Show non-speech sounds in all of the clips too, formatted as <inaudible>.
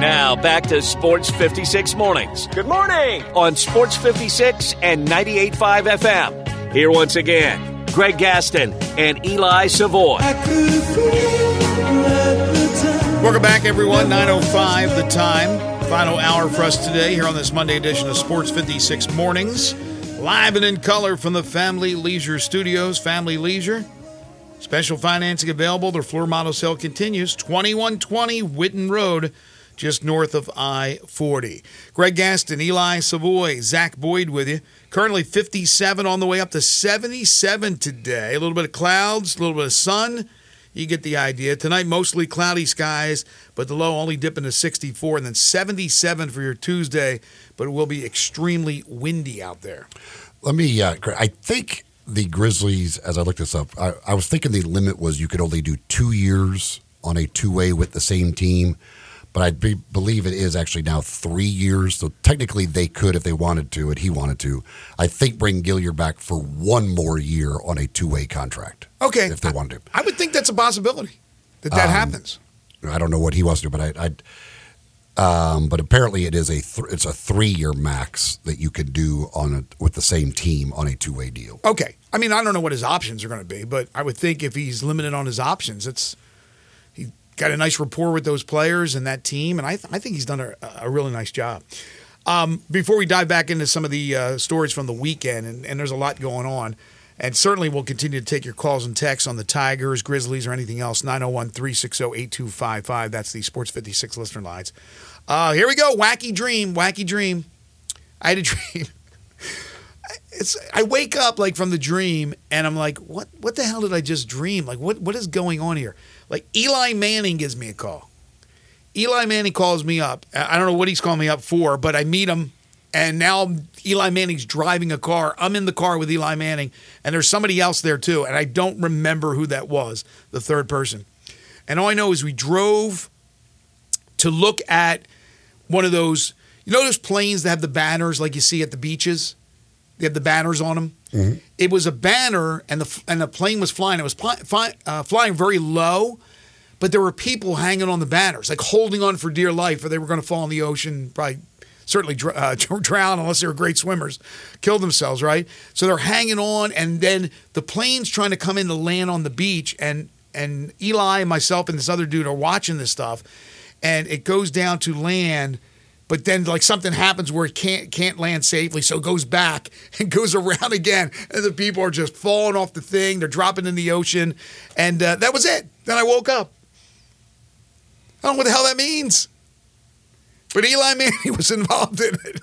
Now back to Sports 56 Mornings. Good morning on Sports 56 and 98.5 FM. Here once again, Greg Gaston and Eli Savoy. Welcome back, everyone. 9.05 the time. Final hour for us today here on this Monday edition of Sports 56 Mornings. Live and in color from the Family Leisure Studios. Family Leisure. Special financing available. Their floor model sale continues. 2120 Whitten Road, just north of I 40. Greg Gaston, Eli Savoy, Zach Boyd with you. Currently 57 on the way up to 77 today. A little bit of clouds, a little bit of sun. You get the idea. Tonight, mostly cloudy skies, but the low only dipping to 64, and then 77 for your Tuesday, but it will be extremely windy out there. Let me, uh, I think the Grizzlies, as I looked this up, I, I was thinking the limit was you could only do two years on a two way with the same team but I be, believe it is actually now three years. So technically, they could, if they wanted to, and he wanted to, I think bring Gilyard back for one more year on a two way contract. Okay, if they wanted to, I would think that's a possibility that that um, happens. I don't know what he wants to do, but I. Um, but apparently, it is a th- it's a three year max that you could do on a, with the same team on a two way deal. Okay, I mean I don't know what his options are going to be, but I would think if he's limited on his options, it's got a nice rapport with those players and that team, and I, th- I think he's done a, a really nice job. Um, before we dive back into some of the uh, stories from the weekend, and, and, there's a lot going on, and certainly we'll continue to take your calls and texts on the Tigers, Grizzlies, or anything else. 901 360 8255. That's the Sports 56 listener lines. Uh, here we go. Wacky dream. Wacky dream. I had a <laughs> dream. It's, I wake up like from the dream and I'm like, what what the hell did I just dream? Like what what is going on here? Like Eli Manning gives me a call. Eli Manning calls me up. I don't know what he's calling me up for, but I meet him, and now Eli Manning's driving a car. I'm in the car with Eli Manning, and there's somebody else there too, and I don't remember who that was, the third person. And all I know is we drove to look at one of those, you know, those planes that have the banners like you see at the beaches. They have the banners on them. Mm-hmm. It was a banner, and the and the plane was flying. It was fly, uh, flying very low, but there were people hanging on the banners, like holding on for dear life, or they were going to fall in the ocean, probably certainly uh, <laughs> drown unless they were great swimmers, kill themselves, right? So they're hanging on, and then the plane's trying to come in to land on the beach, and and Eli and myself and this other dude are watching this stuff, and it goes down to land but then like something happens where it can't can't land safely, so it goes back <laughs> and goes around again, and the people are just falling off the thing. They're dropping in the ocean, and uh, that was it. Then I woke up. I don't know what the hell that means, but Eli Manning <laughs> was involved in it.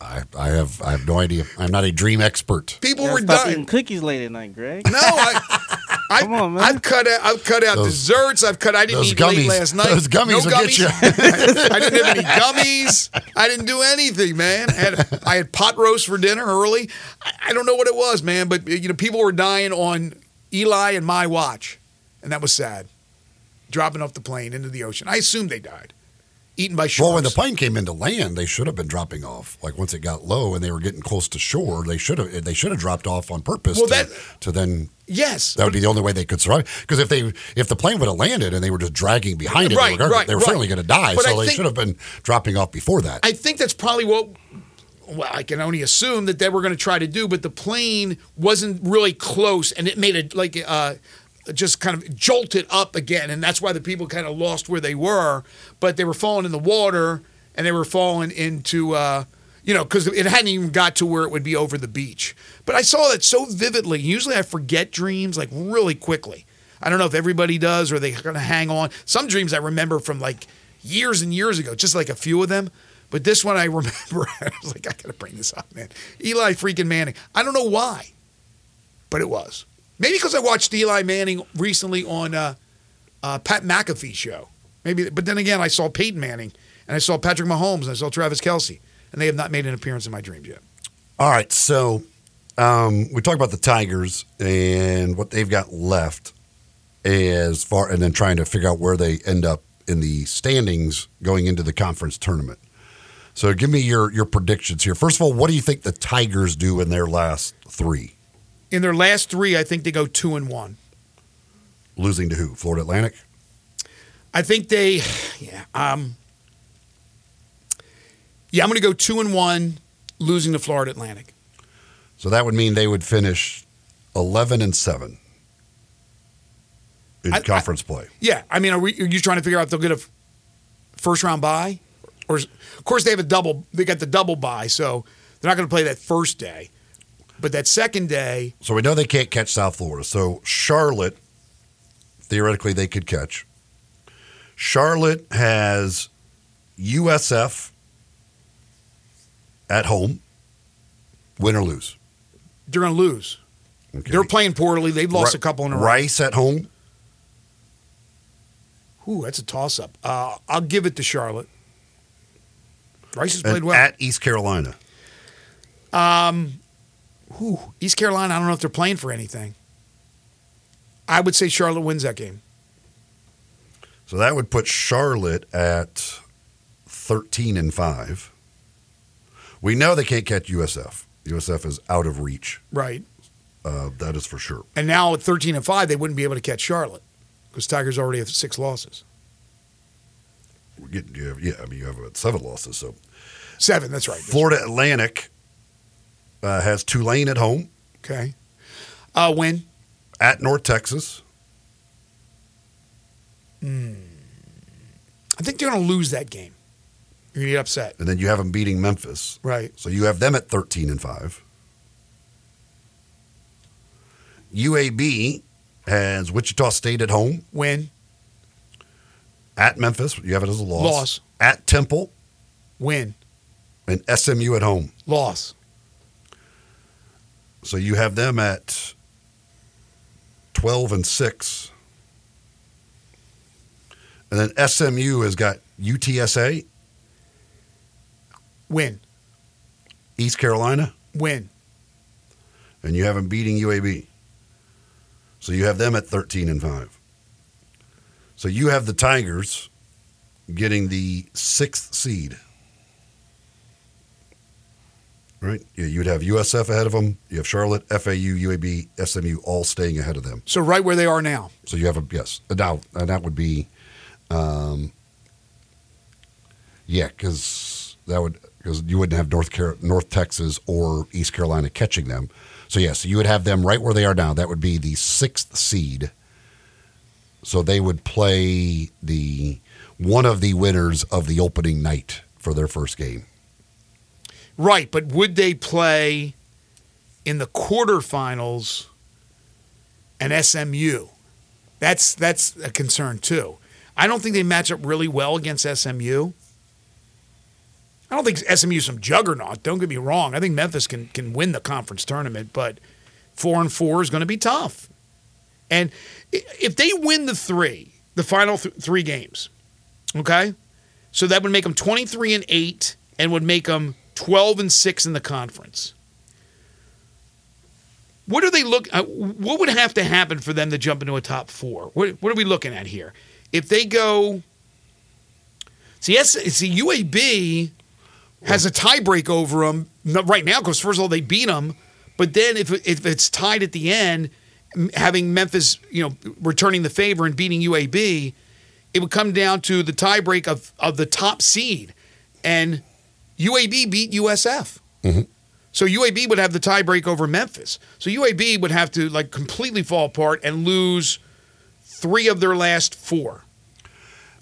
I, I have I have no idea. I'm not a dream expert. People were dying. cookies late at night, Greg. No, I, <laughs> I, Come on, man. I've cut out. I've cut out those, desserts. I've cut. I didn't eat gummies, late last night. Those gummies no will gummies. get you. <laughs> I didn't have any gummies. I didn't do anything, man. I had, I had pot roast for dinner early. I, I don't know what it was, man, but you know, people were dying on Eli and my watch, and that was sad. Dropping off the plane into the ocean. I assumed they died eaten by sharks. Well, when the plane came into land, they should have been dropping off. Like once it got low and they were getting close to shore, they should have they should have dropped off on purpose. Well, to, that to then yes, that would be the only way they could survive. Because if they if the plane would have landed and they were just dragging behind it, right, they were, right, they were right. certainly going to die. But so I they should have been dropping off before that. I think that's probably what well, I can only assume that they were going to try to do, but the plane wasn't really close, and it made it like uh, just kind of jolted up again, and that's why the people kind of lost where they were. But they were falling in the water, and they were falling into, uh, you know, because it hadn't even got to where it would be over the beach. But I saw that so vividly. Usually, I forget dreams like really quickly. I don't know if everybody does or they're going to hang on. Some dreams I remember from like years and years ago, just like a few of them. But this one I <laughs> remember. I was like, I got to bring this up, man. Eli freaking Manning. I don't know why, but it was. Maybe because I watched Eli Manning recently on uh, uh, Pat McAfee show. Maybe, but then again, I saw Peyton Manning and I saw Patrick Mahomes and I saw Travis Kelce, and they have not made an appearance in my dreams yet. All right, so um, we talk about the Tigers and what they've got left as far, and then trying to figure out where they end up in the standings going into the conference tournament. So, give me your your predictions here. First of all, what do you think the Tigers do in their last three? In their last three, I think they go two and one. Losing to who? Florida Atlantic. I think they, yeah. Um, Yeah, I'm going to go two and one, losing to Florida Atlantic. So that would mean they would finish 11 and 7 in I- conference play. Yeah, I mean, are, we, are you trying to figure out if they'll get a first round bye? Or of course they have a double. They got the double bye, so they're not going to play that first day, but that second day, So we know they can't catch South Florida. So Charlotte, theoretically, they could catch. Charlotte has USF at home, win or lose. they're going to lose. Okay. They're playing poorly. They've lost Ri- a couple in a row. Rice at home. Ooh, that's a toss up. Uh, I'll give it to Charlotte. Rice has and played well. at East Carolina. Ooh, East Carolina, I don't know if they're playing for anything. I would say Charlotte wins that game. So that would put Charlotte at 13 and 5. We know they can't catch USF. USF is out of reach. Right. Uh, that is for sure. And now at 13 and 5, they wouldn't be able to catch Charlotte because Tigers already have six losses. We're getting- you have- yeah, I mean, you have about seven losses. So Seven, that's right. Florida Atlantic uh, has Tulane at home, Okay. Uh, win. at North Texas. I think they're going to lose that game. You're going to get upset. And then you have them beating Memphis. Right. So you have them at 13 and 5. UAB has Wichita State at home, Win. at Memphis. You have it as a loss. Loss. At Temple Win. and SMU at home. Loss. So you have them at 12 and 6. And then SMU has got UTSA, Win. East Carolina, Win. and you have them beating UAB. So you have them at 13 and 5. So you have the Tigers getting the sixth seed. Right? Yeah, you'd have USF ahead of them. You have Charlotte, FAU, UAB, SMU all staying ahead of them. So right where they are now. So you have a yes. Now and that would be, um, yeah, because that would because you wouldn't have North Car- North Texas or East Carolina catching them. So yes, you would have them right where they are now. That would be the sixth seed. So they would play the one of the winners of the opening night for their first game. Right, but would they play in the quarterfinals and SMU? That's that's a concern too. I don't think they match up really well against SMU. I don't think SMU is some juggernaut. Don't get me wrong. I think Memphis can can win the conference tournament, but four and four is going to be tough. And if they win the three, the final th- three games, okay, so that would make them twenty three and eight, and would make them twelve and six in the conference. What are they look? Uh, what would have to happen for them to jump into a top four? What What are we looking at here? If they go, see, S, see, UAB has a tiebreak over them right now because first of all they beat them, but then if if it's tied at the end, having Memphis, you know, returning the favor and beating UAB, it would come down to the tiebreak of of the top seed, and UAB beat USF. So UAB would have the tiebreak over Memphis. So UAB would have to like completely fall apart and lose three of their last four,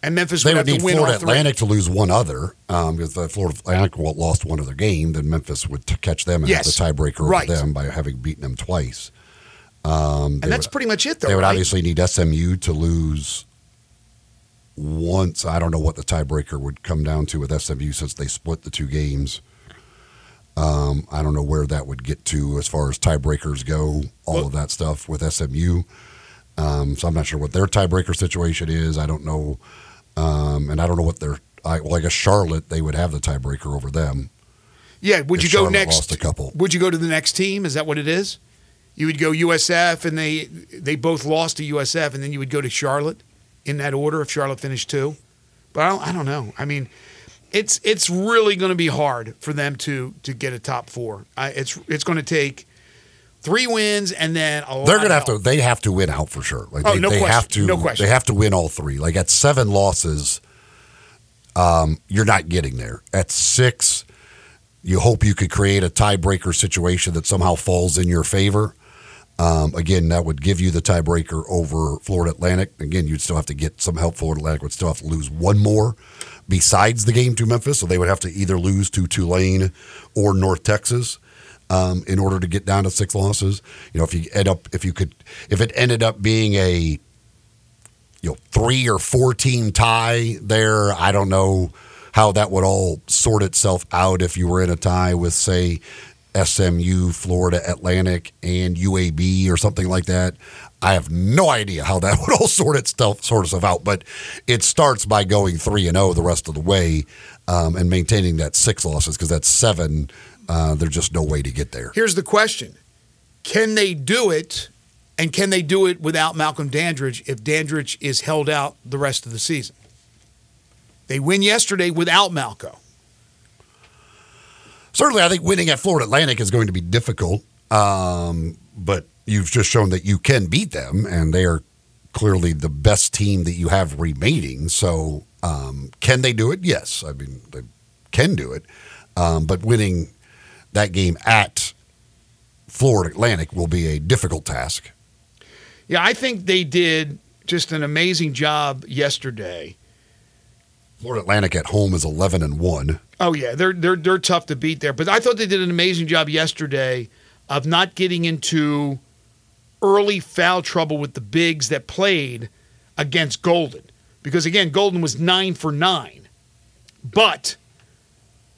and Memphis They would would have need to win Florida. Atlantic to lose one other, um, because the Florida Atlantic lost one of their game. Then Memphis would t- catch them and Yes. have the tiebreaker over them by having beaten them twice. Um, and that's pretty much it, though. they would right? obviously need SMU to lose once. I don't know what the tiebreaker would come down to with SMU since they split the two games. Um, I don't know where that would get to as far as tiebreakers go, all Well- of that stuff with SMU. Um, so I'm not sure what their tiebreaker situation is. I don't know, um, and I don't know what their. I, well, I guess Charlotte they would have the tiebreaker over them. Yeah, would you go Charlotte next? lost a couple. Would you go to the next team? Is that what it is? You would go USF, and they they both lost to USF, and then you would go to Charlotte in that order if Charlotte finished two. But I don't, I don't know. I mean, it's it's really going to be hard for them to to get a top four. I, it's it's going to take three wins and then a lot. They're going to of have to. They have to win out for sure. Like Oh, they, no they have question. to. No question. They have to win all three. Like at seven losses, um, you're not getting there. At six, you hope you could create a tiebreaker situation that somehow falls in your favor. Um, again, that would give you the tiebreaker over Florida Atlantic. Again, you'd still have to get some help. Florida Atlantic would still have to lose one more besides the game to Memphis. So they would have to either lose to Tulane or North Texas um, in order to get down to six losses. You know, if you end up, if you could, if it ended up being a, you know, three or four team tie there, I don't know how that would all sort itself out if you were in a tie with, say, SMU, Florida Atlantic, and UAB or something like that. I have no idea how that <laughs> would all sort itself sort itself out, but it starts by going three and zero the rest of the way um, and maintaining that six losses because that's seven. Uh, there's just no way to get there. Here's the question: Can they do it? And can they do it without Malcolm Dandridge if Dandridge is held out the rest of the season? They win yesterday without Malco. Certainly, I think winning at Florida Atlantic is going to be difficult, um, but you've just shown that you can beat them, and they are clearly the best team that you have remaining. So, um, can they do it? Yes. I mean, they can do it. Um, but winning that game at Florida Atlantic will be a difficult task. Yeah, I think they did just an amazing job yesterday Florida Atlantic at home is eleven and one. Oh yeah, they're they're they're tough to beat there. But I thought they did an amazing job yesterday of not getting into early foul trouble with the bigs that played against Goldin. Because again, Goldin was nine for nine. But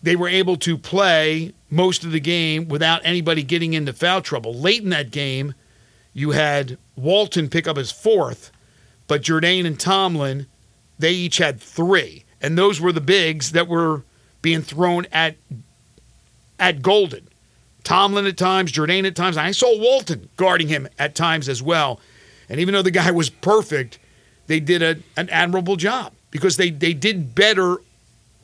they were able to play most of the game without anybody getting into foul trouble. Late in that game, you had Walton pick up his fourth, but Jourdain and Tomlin, they each had three and those were the bigs that were being thrown at at Goldin. Tomlin at times, Jourdain at times. I saw Walton guarding him at times as well. And even though the guy <laughs> was perfect, they did a, an admirable job because they, they did better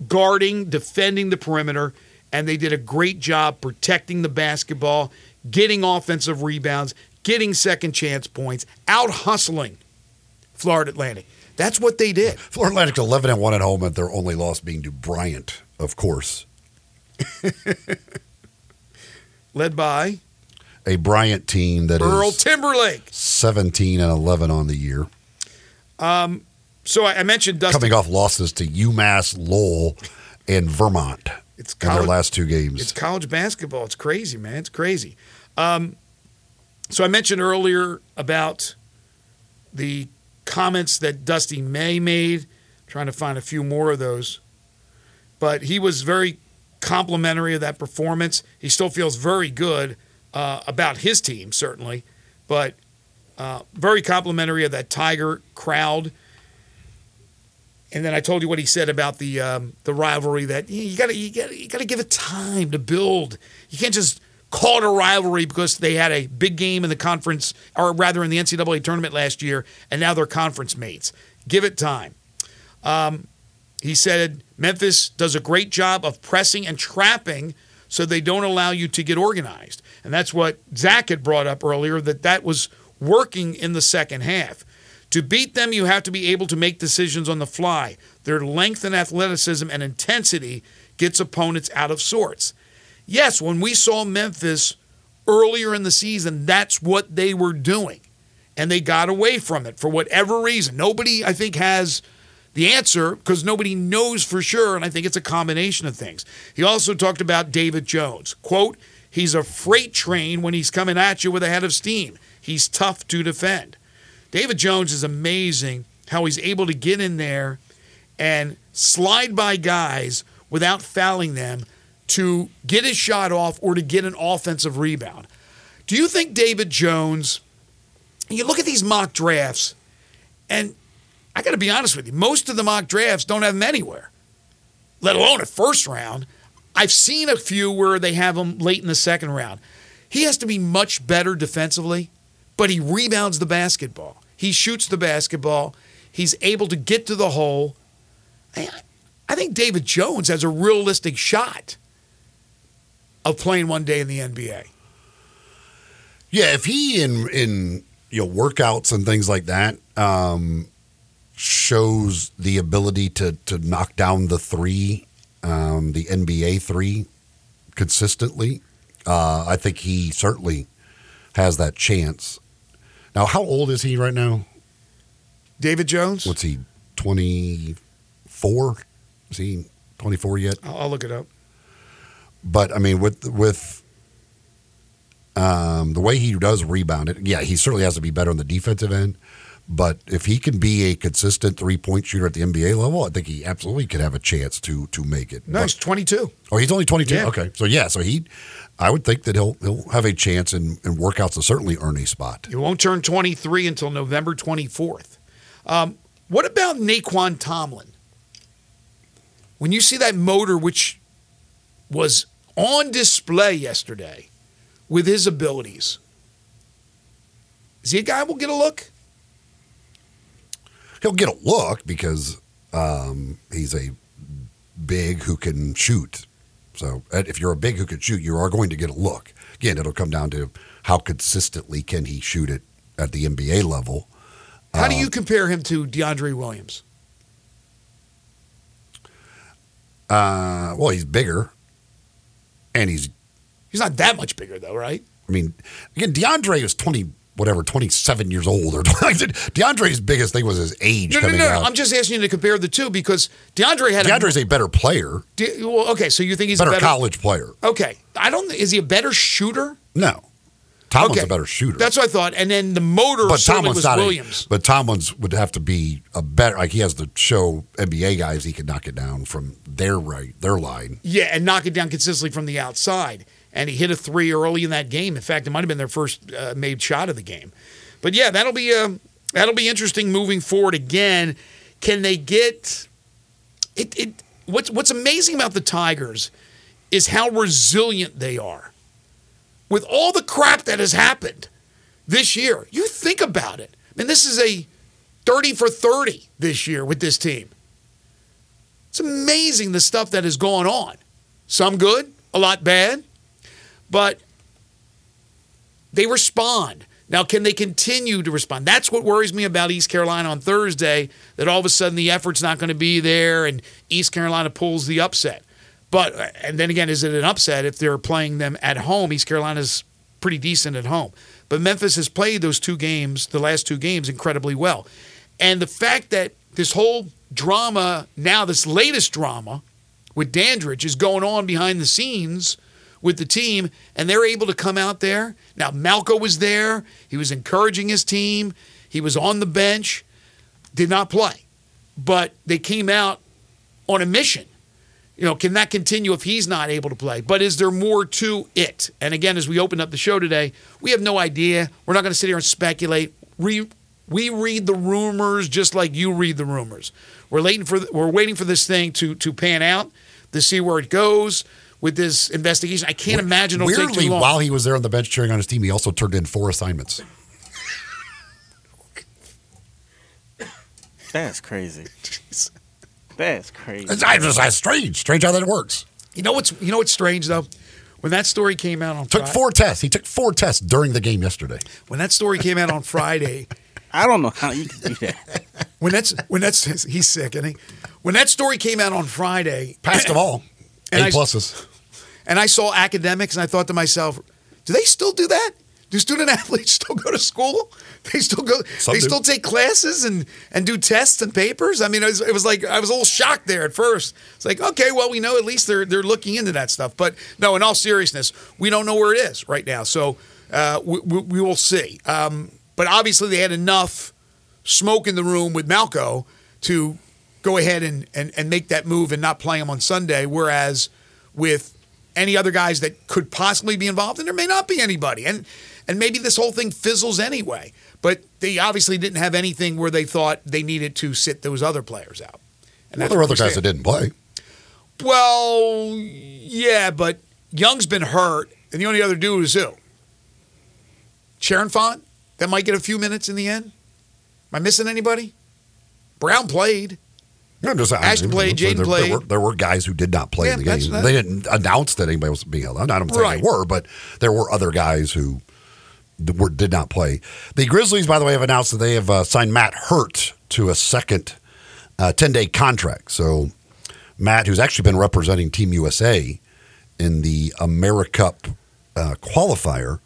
guarding, defending the perimeter, and they did a great job protecting the basketball, getting offensive rebounds, getting second chance points, out hustling Florida Atlantic. That's what they did. <laughs> Florida Atlantic's 11 and 1 at home, and their only loss being to Bryant, of course. <laughs> Led by a Bryant team that Earl is Timberlake. 17 and 11 on the year. Um, so I, mentioned Dustin. Coming off losses to UMass, Lowell, and Vermont it's college, in their last two games. It's college basketball. It's crazy, man. It's crazy. Um, so I mentioned earlier about the comments that Dusty May made. trying to find a few more of those. But he was very complimentary of that performance. He still feels very good uh, about his team, certainly, but uh, very complimentary of that Tiger crowd. And then I told you what he said about the um, the rivalry that you got to you got you got to give it time to build. You can't just call it a rivalry because they had a big game in the conference, or rather in the NCAA tournament last year, and now they're conference mates. Give it time. Um, he said Memphis does a great job of pressing and trapping so they don't allow you to get organized. And that's what Zach had brought up earlier that that was working in the second half. To beat them, you have to be able to make decisions on the fly. Their length and athleticism and intensity gets opponents out of sorts. Yes, when we saw Memphis earlier in the season, that's what they were doing. And they got away from it for whatever reason. Nobody, I think, has the answer because nobody knows for sure. And I think it's a combination of things. He also talked about David Jones. Quote, he's a freight train when he's coming at you with a head of steam. He's tough to defend. David Jones is amazing how he's able to get in there and slide by guys without fouling them to get his shot off or to get an offensive rebound. Do you think David Jones, you look at these mock drafts, and I got to be honest with you, most of the mock drafts don't have him anywhere, let alone a first round. I've seen a few where they have him late in the second round. He has to be much better defensively, but he rebounds the basketball. He shoots the basketball. He's able to get to the hole. I think David Jones has a realistic shot of playing one day in the NBA. Yeah, if he in in you know workouts and things like that um, shows the ability to to knock down the three, um, the NBA three, consistently, uh, I think he certainly has that chance. Now, how old is he right now? David Jones. What's he? Twenty four? Is he twenty four yet? I'll, I'll look it up. But I mean, with with um, the way he does rebound it, yeah, he certainly has to be better on the defensive end. But if he can be a consistent three point shooter at the NBA level, I think he absolutely could have a chance to to make it. No, But- he's 22. Oh, he's only 22. Yeah. Okay, so yeah, so he, I would think that he'll he'll have a chance in, in workouts to certainly earn a spot. He won't turn 23 until November 24th. Um, what about Nae'Qwan Tomlin? When you see that motor, which was on display yesterday with his abilities, is he a guy we'll get a look? He'll get a look because um, he's a big who can shoot. So if you're a big who can shoot, you are going to get a look. Again, it'll come down to how consistently can he shoot it at the NBA level. How do you compare him to DeAndre Williams? Uh, well, he's bigger, and he's He's not that much bigger, though, right? I mean, again, DeAndre is 20, whatever, 27 years old. Or <laughs> DeAndre's biggest thing was his age No, no, no. out. I'm just asking you to compare the two because DeAndre had DeAndre's a better player. De, well, okay, so you think he's better, a better college player. Okay, I don't. Is he a better shooter? No. Tomlin's okay, a better shooter. That's what I thought. And then the motor but Tomlin's was not Williams. A, but Tomlin's would have to be a better like he has to show NBA guys he can knock it down from their right their line. yeah, and knock it down consistently from the outside. And he hit a three early in that game. In fact, it might have been their first uh, made shot of the game. But yeah, that'll be uh, that'll be interesting moving forward. Again, can they get it? It what's what's amazing about the Tigers is how resilient they are. With all the crap that has happened this year, you think about it. I mean, this is a 30 for 30 this year with this team. It's amazing the stuff that has gone on. Some good, a lot bad, but they respond. Now, can they continue to respond? That's what worries me about East Carolina on Thursday, that all of a sudden the effort's not going to be there and East Carolina pulls the upset. But, and then again, is it an upset if they're playing them at home? East Carolina's pretty decent at home. But Memphis has played those two games, the last two games, incredibly well. And the fact that this whole drama, now this latest drama with Dandridge, is going on behind the scenes with the team, and they're able to come out there. Now, Malco was there. He was encouraging his team. He was on the bench, did not play. But they came out on a mission. You know, can that continue if he's not able to play? But is there more to it? And again, as we open up the show today, we have no idea. We're not going to sit here and speculate. We, we read the rumors just like you read the rumors. We're waiting for we're waiting for this thing to to pan out to see where it goes with this investigation. I can't imagine it'll take Weirdly, too long. while he was there on the bench cheering on his team, he also turned in four assignments. That's crazy. <laughs> That's crazy. It's, I just, that's strange. Strange how that works. You know what's you know what's strange though? When that story came out on Took Fri- four tests. He took four tests during the game yesterday. when that story came out on Friday, <laughs> I don't know how you can do that. <laughs> when that's when that's he's sick, and he when that story came out on Friday, <clears throat> Passed them all. And A I- pluses. and I saw academics, and I thought to myself, do they still do that? Do student <laughs> athletes still go to school? They still go. Some they do. still take classes and and do tests and papers. I mean, it was, it was like I was a little shocked there at first. It's like, okay, well, we know at least they're they're looking into that stuff. But no, in all seriousness, we don't know where it is right now. So uh, we, we, we will see. Um, but obviously, they had enough smoke in the room with Malco to go ahead and, and, and make that move and not play him on Sunday. Whereas with any other guys that could possibly be involved, and there may not be anybody. And and maybe this whole thing fizzles anyway. But they obviously didn't have anything where they thought they needed to sit those other players out. And Well, there were other guys that didn't play. Well, yeah, but Young's been hurt, and the only other dude is who? Cherenfant? That might get a few minutes in the end. Am I missing anybody? Brown played. I'm just, Ashton played, Jaden there, played. There were, there were guys who did not play Yeah, in the game. They didn't announce that anybody was being held out. I don't think Right. they were, but there were other guys who were, did not play. The Grizzlies, by the way, have announced that they have uh, signed Matt Hurt to a second 10 day contract. So Matt, who's actually been representing Team USA in the AmeriCup uh, qualifier.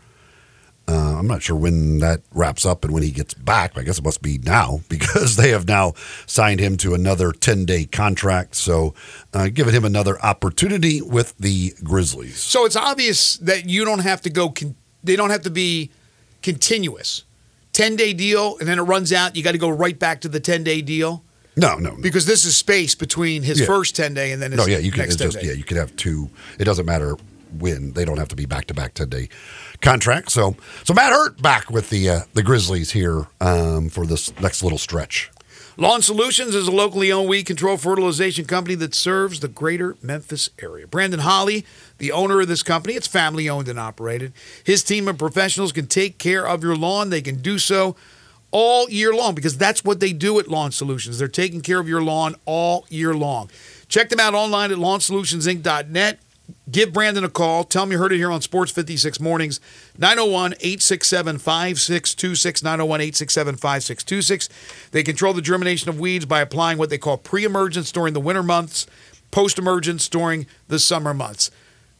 Uh, I'm not sure when that wraps up and when he gets back. I guess it must be now <laughs> because they have now signed him to another 10 day contract. So, uh, giving him another opportunity with the Grizzlies. So it's obvious that you don't have to go. They don't have to be continuous. Ten day deal, and then it runs out. You got to go right back to the ten day deal No, no, no. because this is space between his Yeah. first ten day and then his No, yeah, you can next 10 just day. yeah, you could have two. It doesn't matter when they don't have to be back to back ten day contracts. So so Matt Hurt back with the uh, the Grizzlies here um, for this next little stretch. Lawn Solutions is a locally owned weed control fertilization company that serves the greater Memphis area. Brandon Holly, the owner of this company, it's family owned and operated. His team of professionals can take care of your lawn. They can do so all year long because that's what they do at Lawn Solutions. They're taking care of your lawn all year long. Check them out online at lawnsolutionsinc.net. Give Brandon a call. Tell him you heard it here on Sports 56 Mornings. 901 867 5626. 901 867 5626. They control the germination of weeds by applying what they call pre emergence during the winter months, post emergence during the summer months.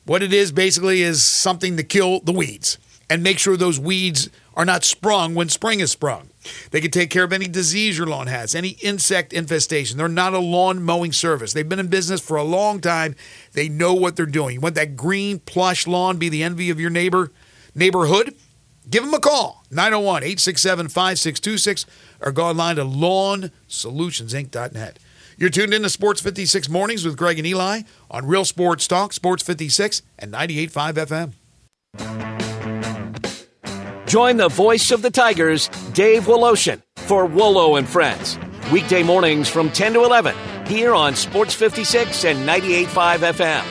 What it is basically is something to kill the weeds and make sure those weeds are not sprung when spring is sprung. They can take care of any disease your lawn has, any insect infestation. They're not a lawn mowing service. They've been in business for a long time. They know what they're doing. You want that green plush lawn be the envy of your neighbor neighborhood? Give them a call, 901 867 5626, or go online to lawnsolutionsinc.net. You're tuned in to Sports 56 Mornings with Greg and Eli on Real Sports Talk, Sports 56 and 98.5 FM. Join the voice of the Tigers, Dave Woloshin, for Wolo and Friends. Weekday mornings from 10 to 11 here on Sports 56 and 98.5 FM.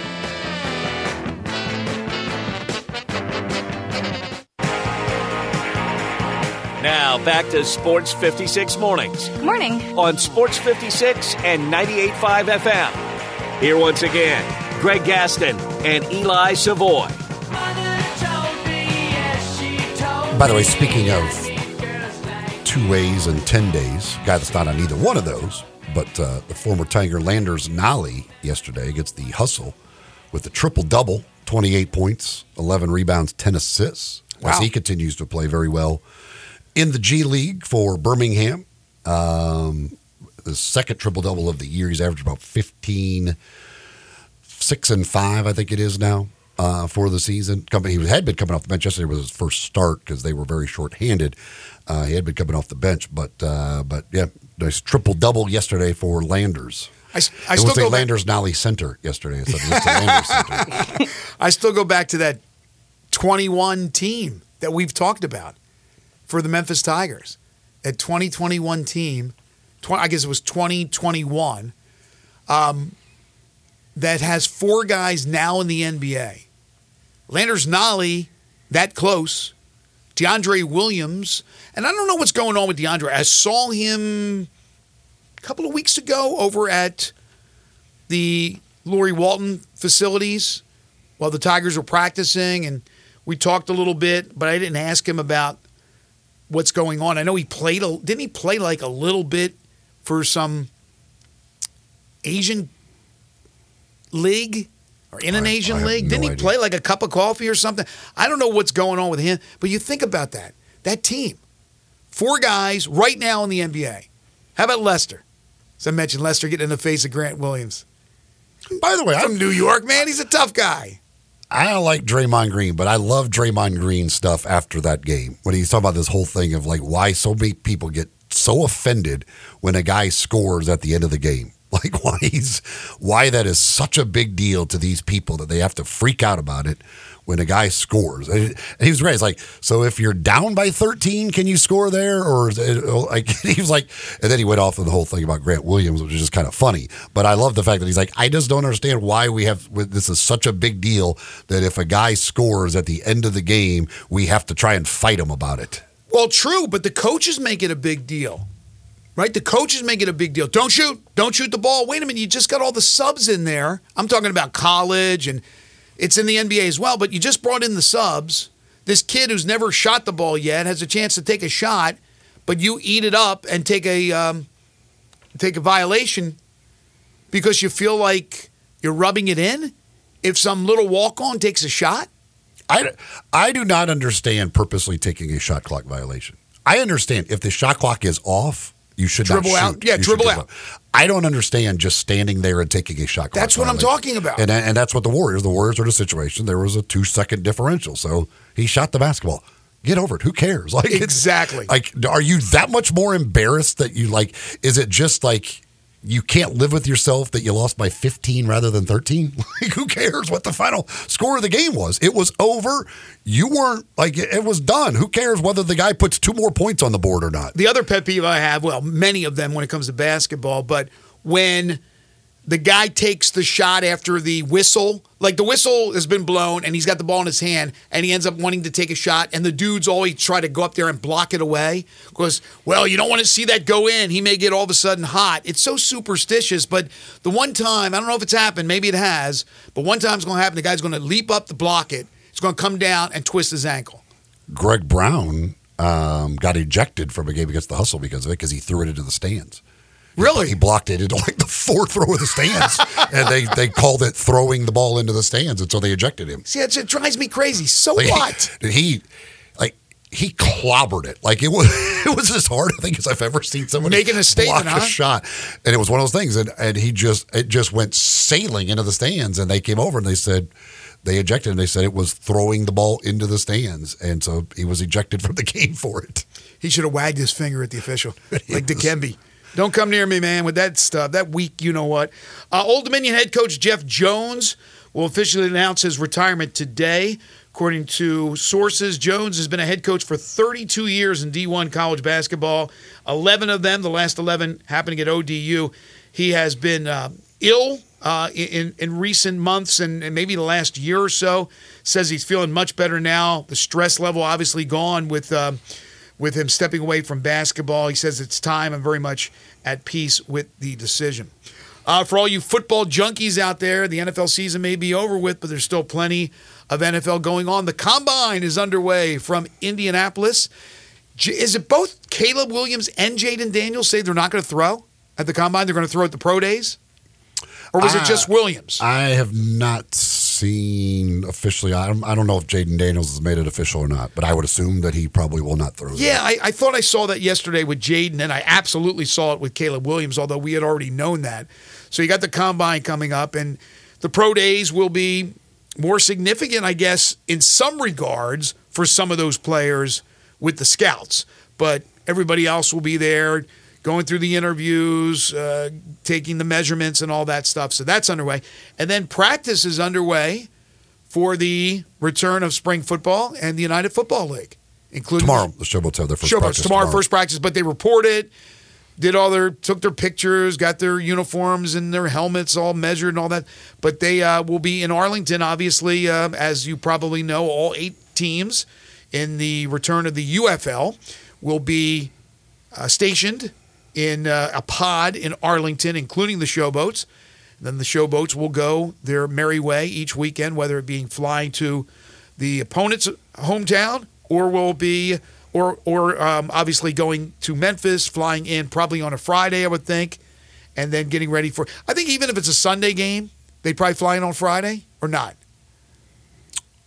Now back to Sports 56 mornings morning. on Sports 56 and 98.5 FM. Here once again, Greg Gaston and Eli Savoy. By the way, speaking of two ways and 10 days, guy that's not on either one of those, but uh, the former Tiger Landers Nolley yesterday gets the hustle with the triple double 28 points, 11 rebounds, 10 assists. wow. As he continues to play very well in the G League for Birmingham. Um, the second triple double of the year. He's averaged about 15, six and five, I think it is now uh, for the season. Company he had been coming off the bench yesterday was his first start because they were very short-handed. Uh, he had been coming off the bench, but uh, but yeah, nice triple double yesterday for Landers. I, I it still was the go back, Landers Nolley Center yesterday. Instead of just the Center. <laughs> I still go back to that 21 team that we've talked about for the Memphis Tigers. That 2021 team, 20, I guess it was 2021, um, that has four guys now in the NBA. Landers Nolley, that close. DeAndre Williams, and I don't know what's going on with DeAndre. I saw him a couple of weeks ago over at the Laurie Walton facilities while the Tigers were practicing, and we talked a little bit, but I didn't ask him about what's going on. I know he played. A, didn't he play like a little bit for some Asian league or in an I- Asian I league? no didn't he idea. play like a cup of coffee or something? I don't know what's going on with him, but you think about that. That team, four guys right now in the NBA. How about Lester? As I mentioned, Lester getting in the face of Grant Williams By the way, I, from New York. Man, he's a tough guy. I don't like Draymond Green, but I love Draymond Green stuff after that game when he's talking about this whole thing of like why so many people get so offended when a guy scores at the end of the game. Like why he's why that is such a big deal to these people that they have to freak out about it when a guy scores. And he was great. It's like, so if you're down by 13, can you score there? Or <laughs> like <laughs> he was like, and then he went off on the whole thing about Grant Williams, which is just kind of funny. But I love the fact that he's like, I just don't understand why we have this is such a big deal that if a guy scores at the end of the game, we have to try and fight him about it. Well, true, but the coaches make it a big deal. Right? The coaches make it a big deal. Don't shoot. Don't shoot the ball. Wait a minute. You just got all the subs in there. I'm talking about college and it's in the NBA as well, but you just brought in the subs. This kid who's never shot the ball yet has a chance to take a shot, but you eat it up and take a um, take a violation because you feel like you're rubbing it in. if some little walk on takes a shot? I, I do not understand purposely taking a shot clock violation. I understand if the shot clock is off, you should Dribble out. Yeah, You dribble out. I don't understand just standing there and taking a shot. That's what I'm talking about. And and that's what the Warriors. The Warriors are in a situation. There was a two second differential, so he shot the basketball. Get over it. Who cares? <laughs> Like Exactly. Like, are you that much more embarrassed that you like? Is it just like you can't live with yourself that you lost by 15 rather than 13? <laughs> Like, who cares what the final score of the game was? It was over. You weren't like it was done. Who cares whether the guy puts two more points on the board or not? The other pet peeve I have, well, many of them when it comes to basketball, but when the guy takes the shot after the whistle, like the whistle has been blown and he's got the ball in his hand and he ends up wanting to take a shot and the dudes always try to go up there and block it away because, well, you don't want to see that go in. He may get all of a sudden hot. It's so superstitious, but the one time, I don't know if it's happened, maybe it has, but one time it's going to happen. The guy's going to leap up to block it. it's going to come down and twist his ankle. Greg Brown um, got ejected from a game against the Hustle because of it because he threw it into the stands. Really? He blocked it into like the fourth row of the stands, <laughs> and they they called it throwing the ball into the stands, and so they ejected him. See, it drives me crazy. So Like, what? <laughs> He, he like he clobbered it. Like it was <laughs> it was as hard I think as I've ever seen someone Making a statement, block huh? a shot. And it was one of those things, and and he just it just went sailing into the stands, and they came over and they said. They ejected him. They said it was throwing the ball into the stands, and so he was ejected from the game for it. He should have wagged his finger at the official, like. Dikembe. Don't come near me, man, with that stuff. That weak, you know what. Uh, Old Dominion head coach Jeff Jones will officially announce his retirement today. According to sources, Jones has been a head coach for 32 years in D1 college basketball. 11 of them, the last 11 happening at ODU. He has been uh, ill uh, in in recent months and, and maybe the last year or so. Says he's feeling much better now. The stress level obviously gone with um, with him stepping away from basketball. He says it's time. I'm very much at peace with the decision. Uh, for all you football junkies out there, the NFL season may be over with, but there's still plenty of NFL going on. The combine is underway from Indianapolis. J- Is it both Caleb Williams and Jayden Daniels say they're not going to throw at the combine? They're going to throw at the pro days? Or was it Uh, just Williams? I have not seen officially. I don't, I don't know if Jayden Daniels has made it official or not, but I would assume that he probably will not throw. Yeah, I, I thought I saw that yesterday with Jayden, and I absolutely saw it with Caleb Williams, although we had already known that. So you got the combine coming up, and the pro days will be more significant, I guess, in some regards for some of those players with the scouts. But everybody else will be there going through the interviews, uh, taking the measurements, and all that stuff. So that's underway. And then practice is underway for the return of spring football and the United Football League, including tomorrow the Showboats have their first Showboats practice tomorrow, first practice, but they reported, did all their, took their pictures, got their uniforms and their helmets all measured and all that. But they uh, will be in Arlington, obviously, uh, as you probably know, all eight teams in the return of the UFL will be uh, stationed in uh, a pod in Arlington, including the Showboats. Then the Showboats will go their merry way each weekend, whether it being flying to the opponent's hometown or will be or or um, obviously going to Memphis, flying in probably on a Friday, I would think, and then getting ready for. I think even if it's a Sunday game, they'd probably fly in on Friday or not.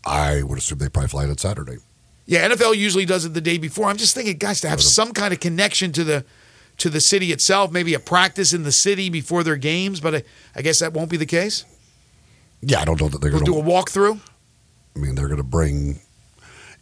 I would assume they probably fly it on Saturday. Yeah, NFL usually does it the day before. I'm just thinking, guys, to have some kind of connection to the to the city itself, maybe a practice in the city before their games, but I, I guess that won't be the case. Yeah, I don't know that they're going do a walkthrough. I mean, they're going to bring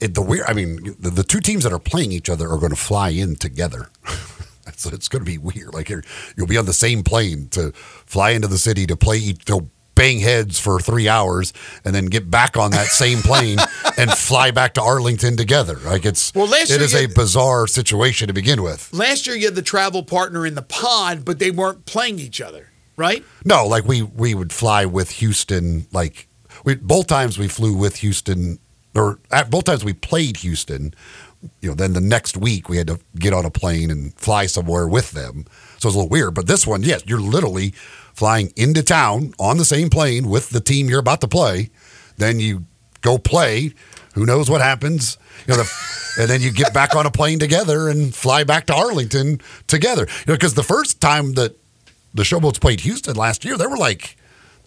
it. The weird. I mean, the, the two teams that are playing each other are going to fly in together. <laughs> so it's going to be weird. Like you're, you'll be on the same plane to fly into the city to play each. To bang heads for three hours and then get back on that same plane <laughs> and fly back to Arlington together. Like it's Well, last it year a bizarre situation to begin with. Last year, you had the travel partner in the pod, but they weren't playing each other, right? No, like we we would fly with Houston. Like we both times we flew with Houston, or at both times we played Houston. You know, then the next week we had to get on a plane and fly somewhere with them. So it's a little weird. But this one, yes, you're literally flying into town on the same plane with the team you're about to play. Then you go play. Who knows what happens? You know, the, <laughs> and then you get back on a plane together and fly back to Arlington together. You know, because the first time that the Showboats played Houston last year, there were like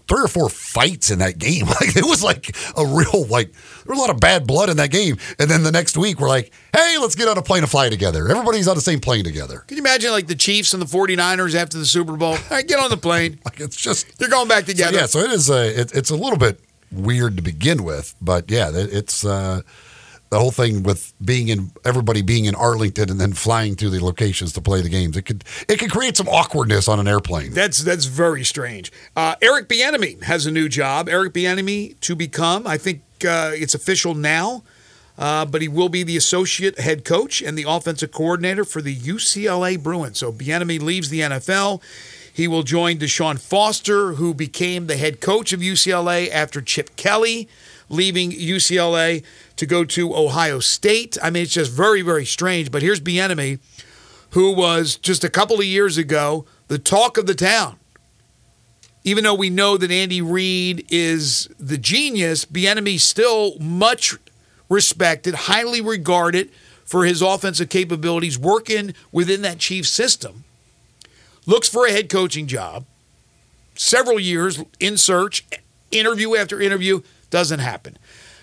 three or four fights in that game. <laughs> Like it was like a real like there was a lot of bad blood in that game. And then the next week we're like, hey, let's get on a plane and fly together. Everybody's on the same plane together. Can you imagine like the Chiefs and the 49ers after the Super Bowl? <laughs> All right, get on the plane. <laughs> Like it's just You're going back so, together. yeah. So it is a it, it's a little bit weird to begin with, but yeah, it- it's uh, the whole thing with being in everybody being in Arlington and then flying to the locations to play the games. It could it could create some awkwardness on an airplane. That's that's very strange. Uh, Eric Bieniemy has a new job. Eric Bieniemy to become, I think uh, it's official now, uh, but he will be the associate head coach and the offensive coordinator for the UCLA Bruins. So Bieniemy leaves the NFL. He will join Deshaun Foster, who became the head coach of UCLA after Chip Kelly leaving UCLA to go to Ohio State. I mean, it's just very, very strange. But here's Bieniemy, who was just a couple of years ago the talk of the town. Even though we know that Andy Reid is the genius, Bieniemy still much respected, highly regarded for his offensive capabilities working within that Chiefs system. Looks for a head coaching job. Several years in search, interview after interview, doesn't happen.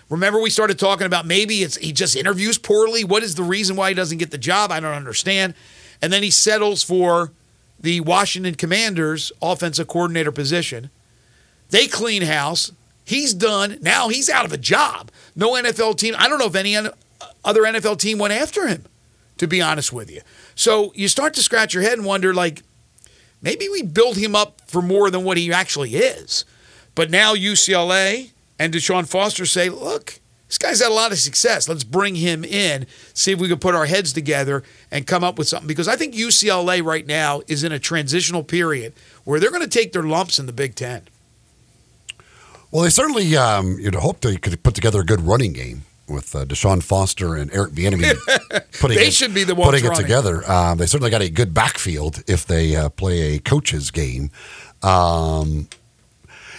Remember, we started talking about maybe it's he just interviews poorly. What is the reason why he doesn't get the job? I don't understand. And then he settles for the Washington Commanders offensive coordinator position. They clean house. He's done. Now he's out of a job. No NFL team. I don't know if any other NFL team went after him, to be honest with you. So you start to scratch your head and wonder, like, maybe we build him up for more than what he actually is. But now UCLA and Deshaun Foster say, look, this guy's had a lot of success. Let's bring him in, see if we can put our heads together and come up with something. Because I think UCLA right now is in a transitional period where they're going to take their lumps in the Big Ten. Well, they certainly um, you'd hope they could put together a good running game with uh, Deshaun Foster and Eric Bieniemy <laughs> putting They it, should be the ones putting it together. Um, they certainly got a good backfield if they uh, play a coach's game. Um,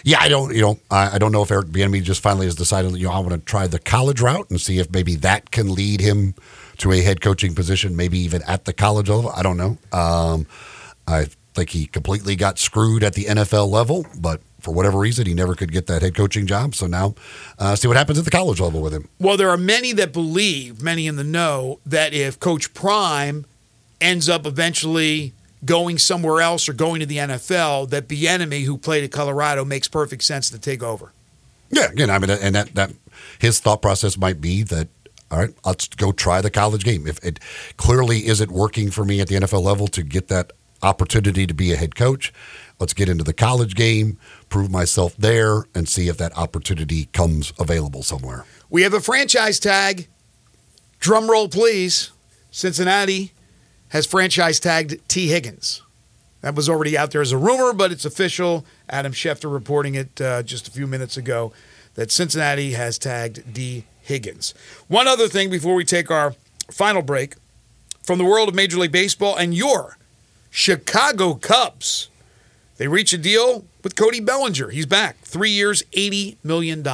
yeah, I don't, you know, I, I don't know if Eric Bieniemy just finally has decided, you know, I want to try the college route and see if maybe that can lead him to a head coaching position, maybe even at the college level. I don't know. Um, I think he completely got screwed at the NFL level, but for whatever reason, he never could get that head coaching job. So now, uh, see what happens at the college level with him. Well, there are many that believe, many in the know, that if Coach Prime ends up eventually going somewhere else or going to the NFL, that Bieniemy who played at Colorado, makes perfect sense to take over. Yeah, again, I mean, and that that his thought process might be that. All right, let's go try the college game. If it clearly isn't working for me at the NFL level to get that opportunity to be a head coach, let's get into the college game, prove myself there, and see if that opportunity comes available somewhere. We have a franchise tag. Drum roll, please. Cincinnati has franchise tagged Tee Higgins. That was already out there as a rumor, but it's official. Adam Schefter reporting it uh, just a few minutes ago that Cincinnati has tagged Tee Higgins. One other thing before we take our final break from the world of Major League Baseball and your Chicago Cubs. They reach a deal with Cody Bellinger. He's back. Three years, $80 million.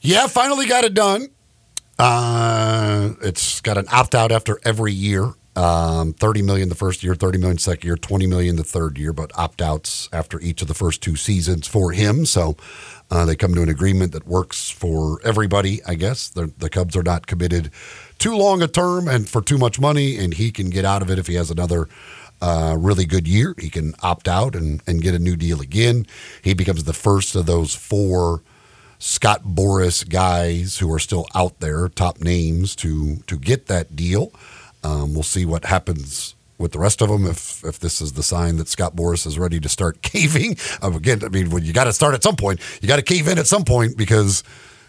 Yeah, finally got it done. Uh, it's got an opt out after every year. Um, 30 million the first year, 30 million second year, 20 million the third year, but opt outs after each of the first two seasons for him. So uh, they come to an agreement that works for everybody, I guess. The, the Cubs are not committed too long a term and for too much money, and he can get out of it if he has another uh, really good year. He can opt out and, and get a new deal again. He becomes the first of those four Scott Boras guys who are still out there, top names to to get that deal. Um, we'll see what happens with the rest of them if if this is the sign that Scott Boras is ready to start <laughs> caving. Um, again, I mean, when you got to start at some point, you got to cave in at some point because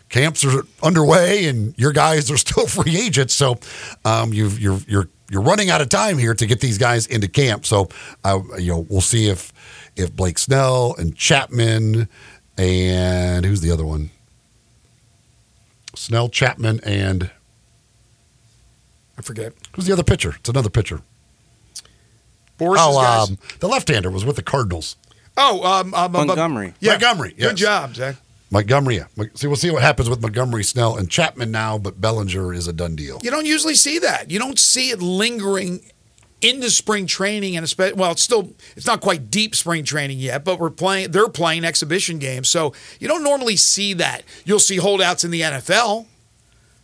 camps are underway and your guys are still <laughs> free agents. So um, you've, you're you're you're running out of time here to get these guys into camp. So uh, you know we'll see if if Blake Snell and Chapman and who's the other one? Snell, Chapman, and I forget. who's the other pitcher? It's another pitcher. Boras's oh, guys. um, the left-hander was with the Cardinals. Oh, um, um, um, Montgomery. Yeah. Montgomery, yes. Good job, Zach. Montgomery. Yeah. See, we'll see what happens with Montgomery, Snell, and Chapman now. But Bellinger is a done deal. You don't usually see that. You don't see it lingering into spring training and especially well it's still it's not quite deep spring training yet but we're playing they're playing exhibition games. So you don't normally see that. You'll see holdouts in the NFL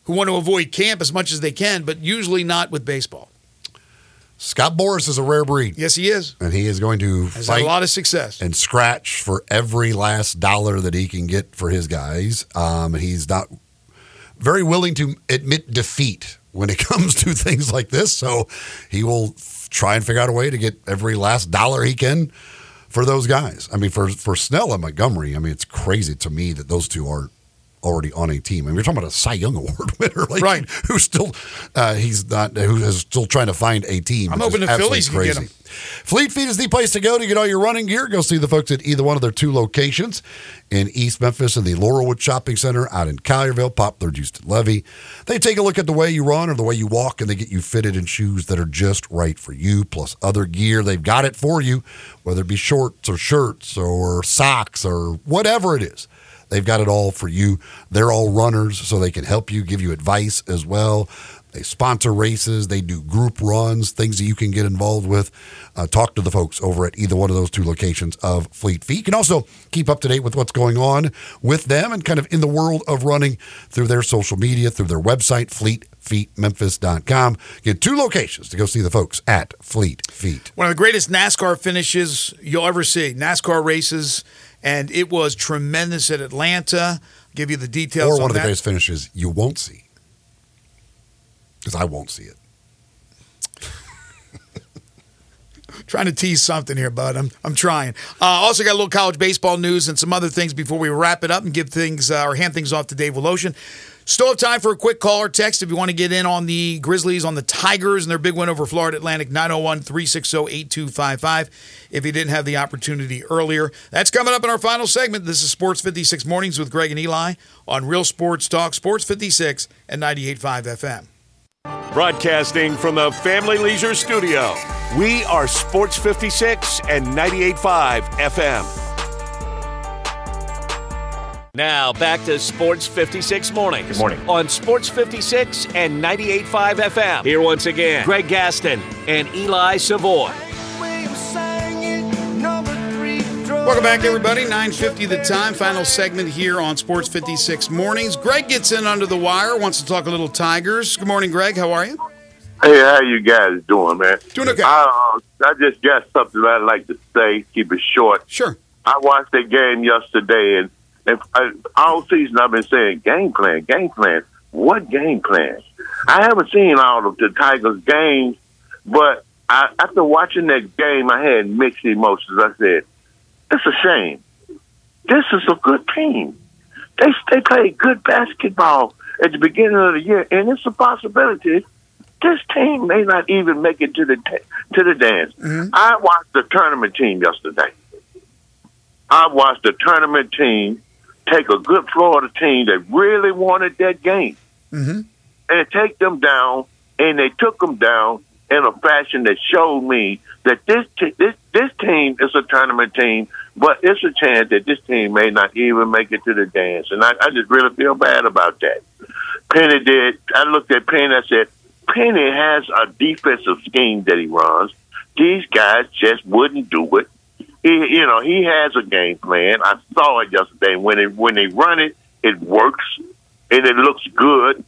who want to avoid camp as much as they can but usually not with baseball. Scott Boras is a rare breed, yes he is. And he is going to has fight a lot of success. and scratch for every last dollar that he can get for his guys. Um, he's not very willing to admit defeat when it <laughs> comes to things like this. So he will try and figure out a way to get every last dollar he can for those guys. I mean, for for Snell and Montgomery, I mean, it's crazy to me that those two aren't already on a team. I mean, we're talking about a Cy Young <laughs> Award winner, like, Right. Who's still uh, he's not who is still trying to find a team. I'm hoping the Phillies can get crazy. him. Fleet Feet is the place to go to get all your running gear. Go see the folks at either one of their two locations in East Memphis and the Laurelwood Shopping Center out in Collierville, Poplar, Houston Levee. They take a look at the way you run or the way you walk, and they get you fitted in shoes that are just right for you, plus other gear. They've got it for you, whether it be shorts or shirts or socks or whatever it is. They've got it all for you. They're all runners, so they can help you, give you advice as well. They sponsor races. They do group runs, things that you can get involved with. Uh, talk to the folks over at either one of those two locations of Fleet Feet. You can also keep up to date with what's going on with them and kind of in the world of running through their social media, through their website, Fleet fleetfeetmemphis.com. Get two locations to go see the folks at Fleet Feet. one of the greatest NASCAR finishes you'll ever see. NASCAR races, and it was tremendous at Atlanta. give you the details Or on one of the that. greatest finishes you won't see. Because I won't see it. <laughs> Trying to tease something here, bud. I'm I'm trying. Uh, also got a little college baseball news and some other things before we wrap it up and give things uh, or hand things off to Dave Woloshin. Still have time for a quick call or text if you want to get in on the Grizzlies, on the Tigers, and their big win over Florida Atlantic, 901 360 8255. If you didn't have the opportunity earlier, that's coming up in our final segment. This is Sports 56 Mornings with Greg and Eli on Real Sports Talk, Sports 56 and 98.5 FM. Broadcasting from the Family Leisure Studio, we are Sports 56 and 98.5 FM. Now back to Sports 56 Mornings. Good morning. On Sports 56 and 98.5 FM. Here once again, Greg Gaston and Eli Savoy. Welcome back, everybody. 950 the time. Final segment here on Sports 56 Mornings. Greg gets in under the wire, wants to talk a little Tigers. Good morning, Greg. How are you? Hey, how you guys doing, man? Doing okay. I, uh, I just got something I'd like to say. Keep it short. Sure. I watched that game yesterday, and, and I, uh, all season I've been saying game plan, game plan. What game plan? I haven't seen all of the Tigers' games, but I, after watching that game, I had mixed emotions. I said, "It's a shame. This is a good team. They they played good basketball at the beginning of the year, and it's a possibility." This team may not even make it to the to the dance. Mm-hmm. I watched the tournament team yesterday. I watched the tournament team take a good Florida team that really wanted that game Mm-hmm. and take them down, and they took them down in a fashion that showed me that this t- this this team is a tournament team, but it's a chance that this team may not even make it to the dance, and I, I just really feel bad about that. Penny did. I looked at Penny. I said, Penny has a defensive scheme that he runs. These guys just wouldn't do it. He, you know, he has a game plan. I saw it yesterday. When it when they run it, it works and it looks good.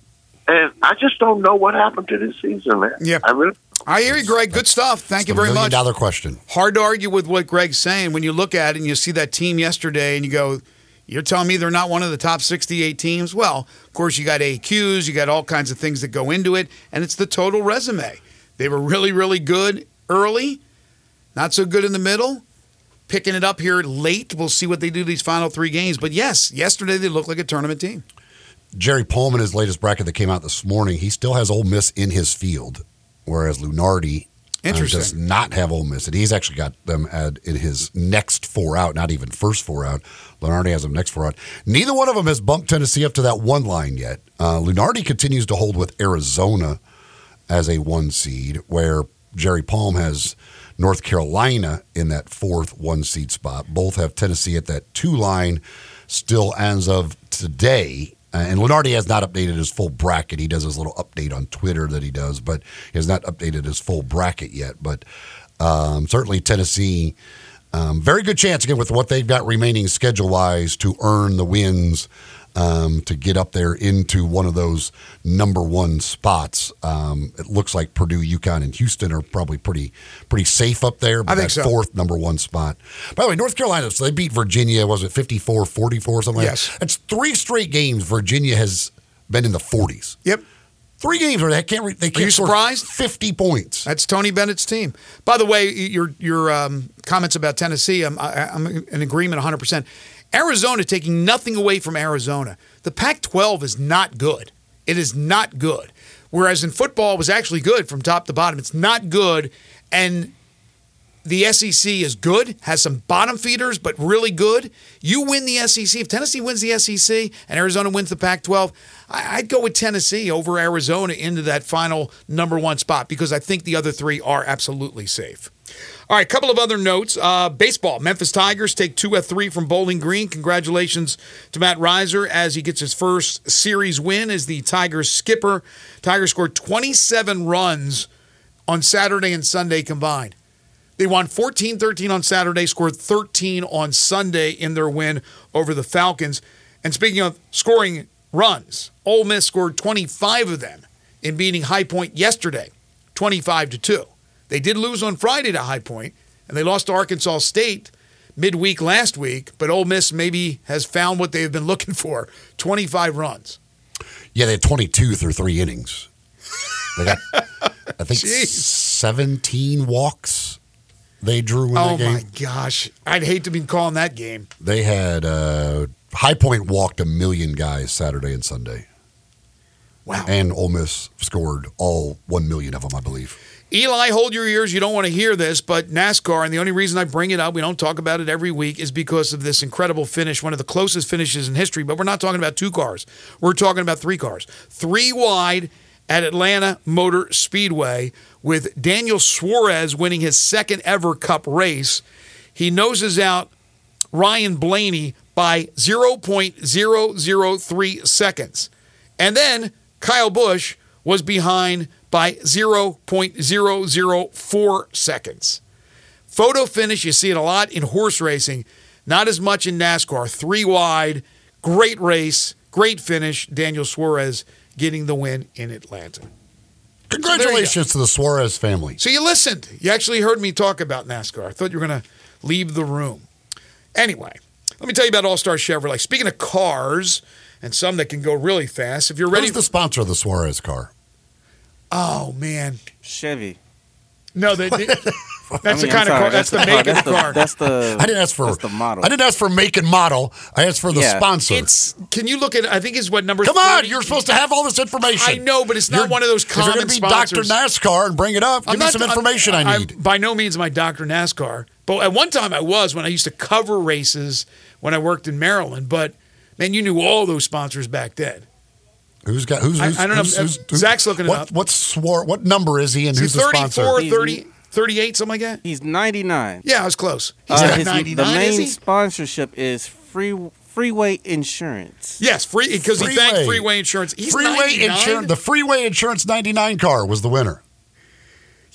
And I just don't know what happened to this season, man. Yep. I really. I hear you, Greg. Good stuff. Thank you very much. dollar question. Hard to argue with what Greg's saying when you look at it and you see that team yesterday and you go, You're telling me they're not one of the top 68 teams? Well, of course, you got AQs, you got all kinds of things that go into it, and it's the total resume. They were really, really good early, not so good in the middle. Picking it up here late. We'll see what they do these final three games. But yes, yesterday they looked like a tournament team. Jerry Pullman, his latest bracket that came out this morning, he still has Ole Miss in his field, whereas Lunardi uh, Interesting. does not have Ole Miss, and he's actually got them at, in his next four out, not even first four out. Lunardi has them next four out. Neither one of them has bumped Tennessee up to that one line yet. Uh, Lunardi continues to hold with Arizona as a one seed, where Jerry Palm has North Carolina in that fourth one seed spot. Both have Tennessee at that two line still as of today. Uh, and Lunardi has not updated his full bracket. He does his little update on Twitter that he does, but he has not updated his full bracket yet. But um, certainly Tennessee, um, very good chance again with what they've got remaining schedule wise to earn the wins um, to get up there into one of those number one spots. Um, it looks like Purdue, UConn, and Houston are probably pretty pretty safe up there. But I think that so. fourth number one spot. By the way, North Carolina, so they beat Virginia, was it 54 44 something like Yes. that? That's three straight games Virginia has been in the 40s. Yep. Three games where they can't re- they can't you surprised? 50 points. That's Tony Bennett's team. By the way, your your um, comments about Tennessee, I'm, I, I'm in agreement 100. percent Arizona taking nothing away from Arizona. The Pac-12 is not good. It is not good. Whereas in football, it was actually good from top to bottom. It's not good, and the SEC is good, has some bottom feeders, but really good. You win the SEC. If Tennessee wins the SEC and Arizona wins the Pac 12, I'd go with Tennessee over Arizona into that final number one spot because I think the other three are absolutely safe. All right, a couple of other notes. Uh, baseball. Memphis Tigers take two at three from Bowling Green. Congratulations to Matt Riser as he gets his first series win as the Tigers skipper. Tigers scored 27 runs on Saturday and Sunday combined. They won 14 13 on Saturday, scored 13 on Sunday in their win over the Falcons. And speaking of scoring runs, Ole Miss scored 25 of them in beating High Point yesterday, 25 to 2. They did lose on Friday to High Point, and they lost to Arkansas State midweek last week, but Ole Miss maybe has found what they've been <laughs> looking for 25 runs. Yeah, they had 22 through three innings. They got, I think, <laughs> Jeez. 17 walks they drew in Oh that game. Oh, my gosh. I'd hate to be calling that game. They had uh, High Point walked a million guys Saturday and Sunday, Wow. and Ole Miss scored all one million of them, I believe. Eli, hold your ears. You don't want to hear this, but NASCAR, and the only reason I bring it up, we don't talk about it every week, is because of this incredible finish, one of the closest finishes in history. But we're not talking about two cars. We're talking about three cars. Three wide at Atlanta Motor Speedway with Daniel Suarez winning his second ever cup race. He noses out Ryan Blaney by 0.003 seconds. And then Kyle Busch was behind by 0.004 seconds. Photo finish, you see it a lot in horse racing, not as much in NASCAR. Three wide, great race, great finish. Daniel Suarez getting the win in Atlanta. Congratulations to the Suarez family. So you listened. You actually heard me talk about NASCAR. I thought you were going to leave the room. Anyway, let me tell you about All Star Chevrolet. Speaking of cars and some that can go really fast, if you're ready Who's the sponsor of the Suarez car? Oh man. Chevy. No, they, they- <laughs> that's I the kind I'm of car. sorry, That's, the car. make of That's the car. That's the. I didn't ask for That's the model. I didn't ask for make and model. I asked for the Yeah. sponsor. It's. Can you look at? I think it's what number. Come on, you're supposed to have all this information. I know, but it's not You're- one of those If you're common going to be. Dr. NASCAR and bring it up, give I'm me not- some I'm- information i I'm- need. by no means am I Dr. NASCAR, but at one time I was when I used to cover races when I worked in Maryland. But man, you knew all those sponsors back then. Who's got who's, I- who's I don't know. who's- who's- who's- Zach's looking it what, up. What's Swar? What number is he and who's He's the sponsor? 34, He's- 30, 38, something like that. He's 99. Yeah, I was close. He's Uh, 99, the is main he? sponsorship is free freeway insurance. Yes, free because he thanked Freeway. Freeway Insurance. He's Freeway 99? insurance. The Freeway Insurance 99 car was the winner.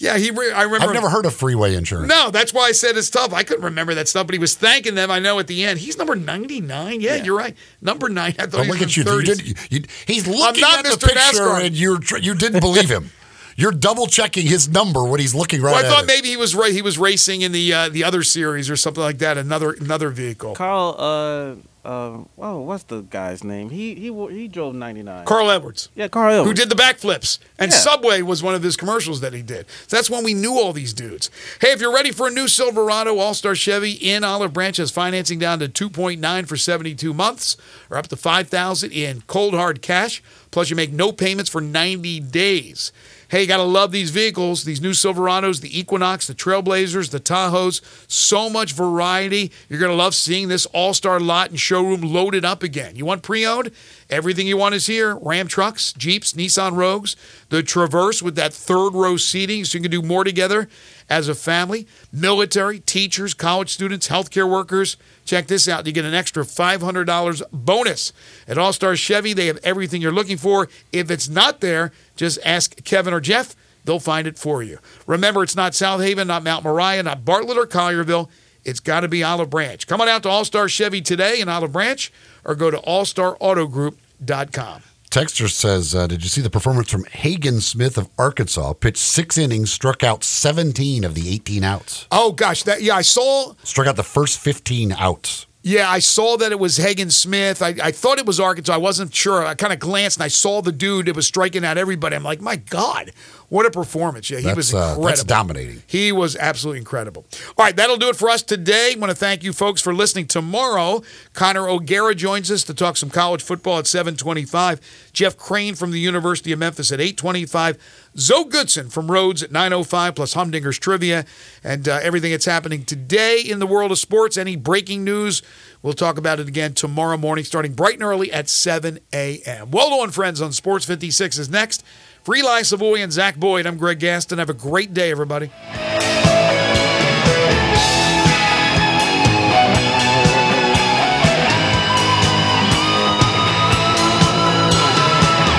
Yeah, he. Re- I remember. I've never heard of Freeway Insurance. No, that's why I said it's tough. I couldn't remember that stuff, but he was thanking them. I know at the end. He's number 99. Yeah, Yeah. you're right. Number nine. I thought But he look was at you. in You 30s. did, you, you- he's looking not at the picture NASCAR. and you're you didn't believe him. You're double checking his number when he's looking right Well, I at thought it. maybe he was ra- he was racing in the uh, the other series or something like that. Another another vehicle. Carl, uh, uh, oh, what's the guy's name? He he he drove 99. Carl Edwards, yeah, Carl. Edwards. who did the backflips, and Yeah. Subway was one of his commercials that he did. So that's when we knew all these dudes. Hey, if you're ready for a new Silverado All Star Chevy in Olive Branch, has financing down to 2.9 for 72 months, or up to 5,000 in cold hard cash. Plus, you make no payments for 90 days. Hey, you gotta love these vehicles, these new Silverados, the Equinox, the Trailblazers, the Tahoes. So much variety. You're gonna love seeing this all-star lot and showroom loaded up again. You want pre-owned? Everything you want is here. Ram trucks, Jeeps, Nissan Rogues, the Traverse with that third row seating so you can do more together as a family. Military, teachers, college students, healthcare workers. Check this out. You get an extra $500 bonus. At All Star Chevy, they have everything you're looking for. If it's not there, just ask Kevin or Jeff. They'll find it for you. Remember, it's not South Haven, not Mount Moriah, not Bartlett or Collierville. It's got to be Olive Branch. Come on out to All Star Chevy today in Olive Branch or go to allstarautogroup.com. Texter says, uh, "Did you see the performance from Hagen Smith of Arkansas? Pitched six innings, struck out 17 of the 18 outs. Oh gosh, that yeah, I saw Struck out the first 15 outs. Yeah, I saw that it was Hagen Smith. I, I thought it was Arkansas. I wasn't sure. I kind of glanced and I saw the dude that was striking out everybody. I'm like, my God, what a performance. Yeah, he That's, was uh, incredible. that's dominating. He was absolutely incredible. All right, that'll do it for us today. I want to thank you folks for listening. Tomorrow, Connor O'Gara joins us to talk some college football at 725. Jeff Crane from the University of Memphis at 825. Zoe Goodson from Rhodes at 905, plus Humdinger's trivia and uh, everything that's happening today in the world of sports. Any breaking news, we'll talk about it again tomorrow morning, starting bright and early at 7 a.m. Well, and friends on Sports 56 is next. For Eli Savoy and Zach Boyd, I'm Greg Gaston. Have a great day, everybody.